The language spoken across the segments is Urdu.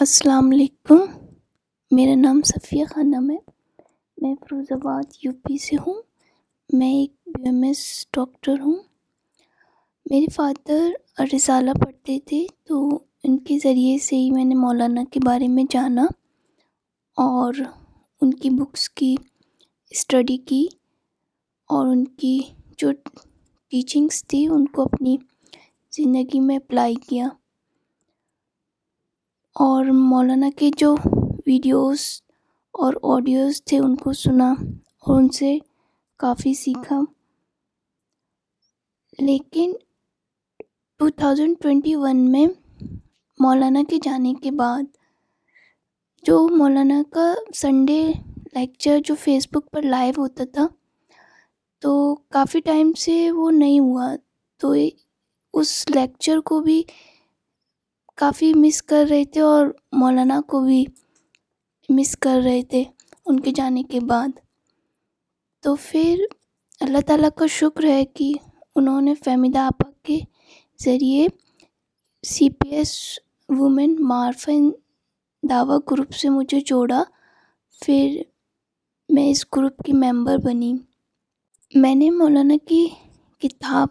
السلام علیکم۔ میرا نام صفیہ خانم ہے۔ میں فیروز آباد یو پی سے ہوں۔ میں ایک بی ایم ایس ڈاکٹر ہوں۔ میرے فادر رسالہ پڑھتے تھے تو ان کے ذریعے سے ہی میں نے مولانا کے بارے میں جانا اور ان کی بکس کی اسٹڈی کی اور ان کی جو ٹیچنگس تھی ان کو اپنی زندگی میں اپلائی کیا۔ اور مولانا کے جو ویڈیوز اور آڈیوز تھے ان کو سنا اور ان سے کافی سیکھا۔ لیکن ٹو تھاؤزنڈ ٹوینٹی ون میں مولانا کے جانے کے بعد جو مولانا کا سنڈے لیکچر جو فیس بک پر لائیو ہوتا تھا، تو کافی ٹائم سے وہ نہیں ہوا۔ تو اس لیکچر کو بھی کافی مس کر رہے تھے اور مولانا کو بھی مس کر رہے تھے ان کے جانے کے بعد۔ تو پھر اللہ تعالیٰ کا شکر ہے کہ انہوں نے فہمیدہ آپا کے ذریعے سی پی ایس وومن مارفن دعوی گروپ سے مجھے جوڑا۔ پھر میں اس گروپ کی ممبر بنی۔ میں نے مولانا کی کتاب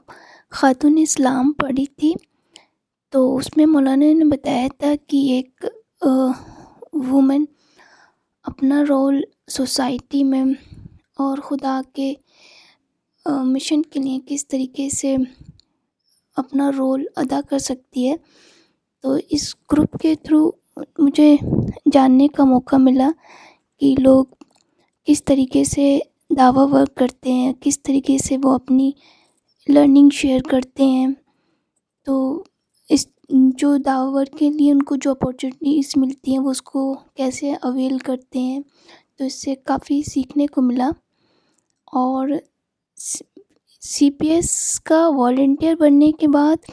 خاتون اسلام پڑھی تھی۔ تو اس میں مولانا نے بتایا تھا کہ ایک وومن اپنا رول سوسائٹی میں اور خدا کے مشن کے لیے کس طریقے سے اپنا رول ادا کر سکتی ہے۔ تو اس گروپ کے تھرو مجھے جاننے کا موقع ملا کہ لوگ کس طریقے سے دعویٰ ورک کرتے ہیں، کس طریقے سے وہ اپنی لرننگ شیئر کرتے ہیں۔ تو اس جو دعویٰ ورک کے لیے ان کو جو اپارچونیٹیز ملتی ہیں وہ اس کو کیسے اویل کرتے ہیں، تو اس سے کافی سیکھنے کو ملا۔ اور سی پی ایس کا والنٹیئر بننے کے بعد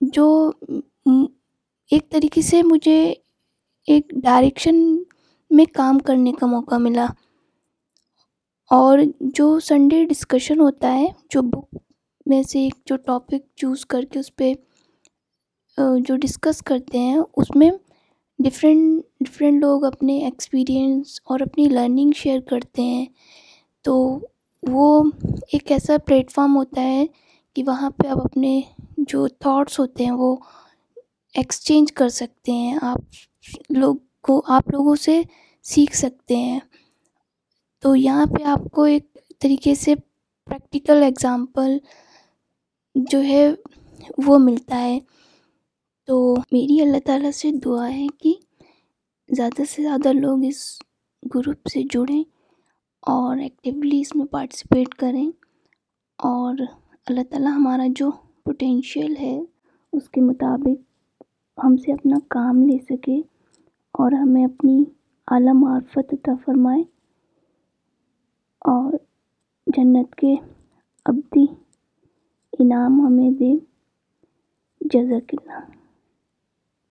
جو ایک طریقے سے مجھے ایک ڈائریکشن میں کام کرنے کا موقع ملا۔ اور جو سنڈے ڈسکشن ہوتا ہے، جو بک میں سے ایک جو ٹاپک چوز کر کے اس پہ جو ڈسکس کرتے ہیں، اس میں ڈفرینٹ ڈفرینٹ لوگ اپنے ایکسپیرئنس اور اپنی لرننگ شیئر کرتے ہیں۔ تو وہ ایک ایسا پلیٹفارم ہوتا ہے کہ وہاں پہ آپ اپنے جو تھاٹس ہوتے ہیں، وہ ایکسچینج کر سکتے ہیں۔ آپ لوگ کو، آپ لوگوں سے سیکھ سکتے ہیں۔ تو یہاں پہ آپ کو ایک طریقے سے پریکٹیکل ایگزامپل جو ہے، وہ ملتا ہے۔ تو میری اللہ تعالیٰ سے دعا ہے کہ زیادہ سے زیادہ لوگ اس گروپ سے جڑیں اور ایکٹیولی اس میں پارٹیسپیٹ کریں اور اللہ تعالیٰ ہمارا جو پوٹینشیل ہے اس کے مطابق ہم سے اپنا کام لے سکے اور ہمیں اپنی اعلیٰ معرفت عطا فرمائے اور جنت کے ابدی انعام ہمیں دے جزاک اللہ۔